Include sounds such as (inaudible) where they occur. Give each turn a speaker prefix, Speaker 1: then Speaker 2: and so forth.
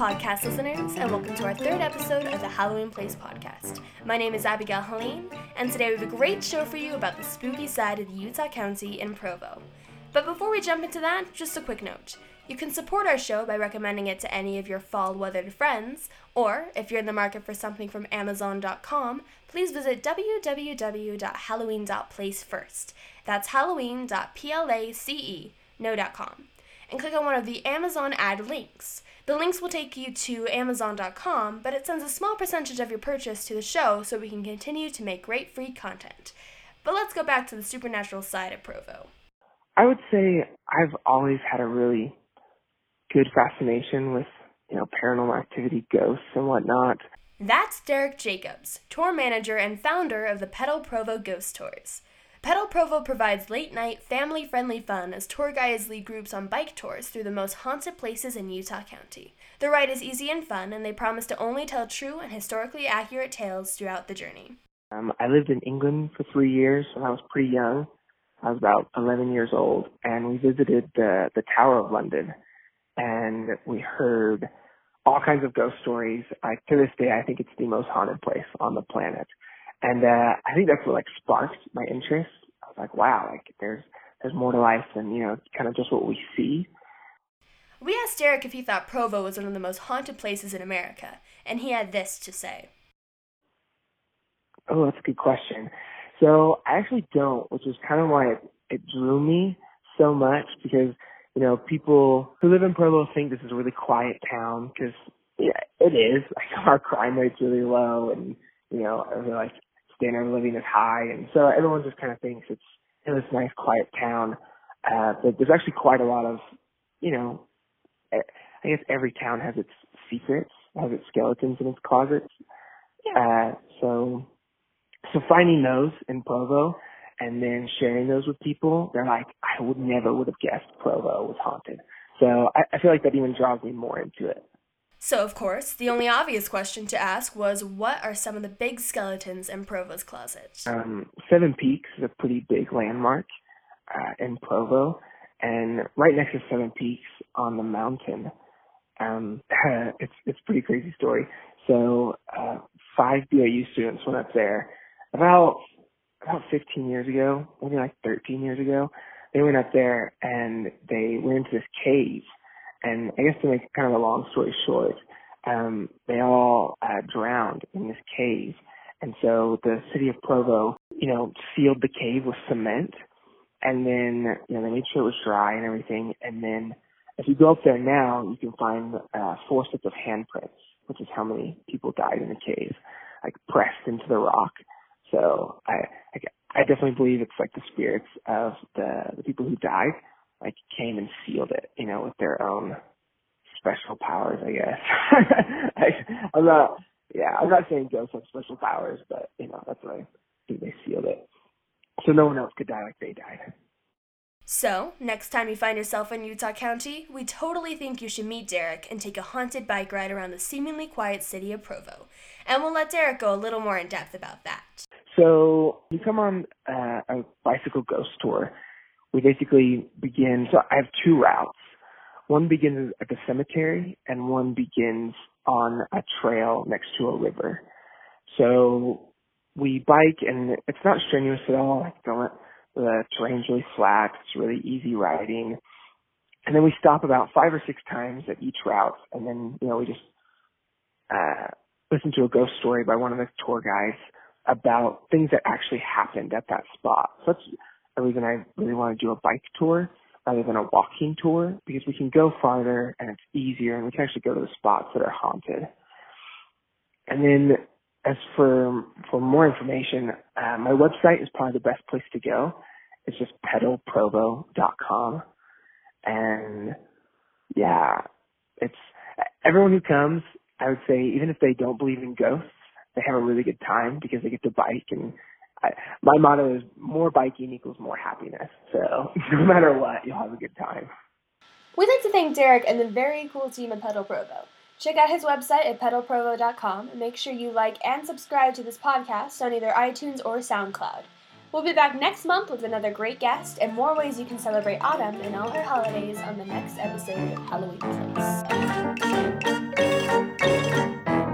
Speaker 1: podcast listeners, and welcome to our third episode of the Halloween Place podcast. My name is Abigail Helene, and today we have a great show for you about the spooky side of the Utah County in Provo. But before we jump into that, just a quick note. You can support our show by recommending it to any of your fall weathered friends, or if you're in the market for something from Amazon.com, please visit www.halloween.place first. That's halloween.place, no.com, and click on one of the Amazon ad links. The links will take you to Amazon.com, but it sends a small percentage of your purchase to the show so we can continue to make great free content. But let's go back to the supernatural side of Provo.
Speaker 2: I would say I've always had a really good fascination with, you know, paranormal activity, ghosts, and whatnot.
Speaker 1: That's Derek Jacobs, tour manager and founder of the Pedal Provo Ghost Tours. Pedal Provo provides late night, family friendly fun as tour guides lead groups on bike tours through the most haunted places in Utah County. The ride is easy and fun, and they promise to only tell true and historically accurate tales throughout the journey.
Speaker 2: Um, I lived in England for three years when I was pretty young. I was about 11 years old, and we visited the, the Tower of London, and we heard all kinds of ghost stories. Like to this day, I think it's the most haunted place on the planet. And uh, I think that's what like sparked my interest. I was like, wow, like there's there's more to life than you know kind of just what we see.
Speaker 1: We asked Derek if he thought Provo was one of the most haunted places in America, and he had this to say.
Speaker 2: Oh, that's a good question. So I actually don't, which is kind of why it, it drew me so much because you know people who live in Provo think this is a really quiet town because yeah, it is. (laughs) Like our crime rate's really low, and you know, like standard of living is high, and so everyone just kind of thinks it's in this nice, quiet town. Uh, but there's actually quite a lot of, you know, I guess every town has its secrets, has its skeletons in its closets. Uh, so, so finding those in Provo and then sharing those with people, they're like, I would never would have guessed Provo was haunted. So I, I feel like that even draws me more into it.
Speaker 1: So, of course, the only obvious question to ask was what are some of the big skeletons in Provo's closet?
Speaker 2: Um, Seven Peaks is a pretty big landmark uh, in Provo, and right next to Seven Peaks on the mountain, um, (laughs) it's it's a pretty crazy story. So, uh, five BYU students went up there about about 15 years ago, maybe like 13 years ago. They went up there and they went into this cave and I guess to make kind of a long story short, um, they all uh, drowned in this cave. And so the city of Provo, you know, sealed the cave with cement. And then, you know, they made sure it was dry and everything. And then if you go up there now, you can find uh, four sets of handprints, which is how many people died in the cave, like pressed into the rock. So I, I, I definitely believe it's like the spirits of the, the people who died like came and sealed it, you know, with their own special powers, I guess. (laughs) I, I'm not, yeah, I'm not saying ghosts have special powers, but you know, that's why I think they sealed it, so no one else could die like they died.
Speaker 1: So, next time you find yourself in Utah County, we totally think you should meet Derek and take a haunted bike ride around the seemingly quiet city of Provo. And we'll let Derek go a little more in depth about that.
Speaker 2: So, you come on uh, a bicycle ghost tour we basically begin, so I have two routes. One begins at the cemetery and one begins on a trail next to a river. So we bike and it's not strenuous at all. Like don't, the terrain's really flat. It's really easy riding. And then we stop about five or six times at each route and then, you know, we just, uh, listen to a ghost story by one of the tour guides about things that actually happened at that spot. So that's the reason I really want to do a bike tour rather than a walking tour because we can go farther and it's easier and we can actually go to the spots that are haunted. And then as for for more information, uh, my website is probably the best place to go. It's just pedalprovo.com. And yeah, it's everyone who comes, I would say, even if they don't believe in ghosts, they have a really good time because they get to bike and I, my motto is more biking equals more happiness. So (laughs) no matter what, you'll have a good time.
Speaker 1: We'd like to thank Derek and the very cool team at Pedal Provo. Check out his website at pedalprovo.com and make sure you like and subscribe to this podcast on either iTunes or SoundCloud. We'll be back next month with another great guest and more ways you can celebrate autumn and all her holidays on the next episode of Halloween Place.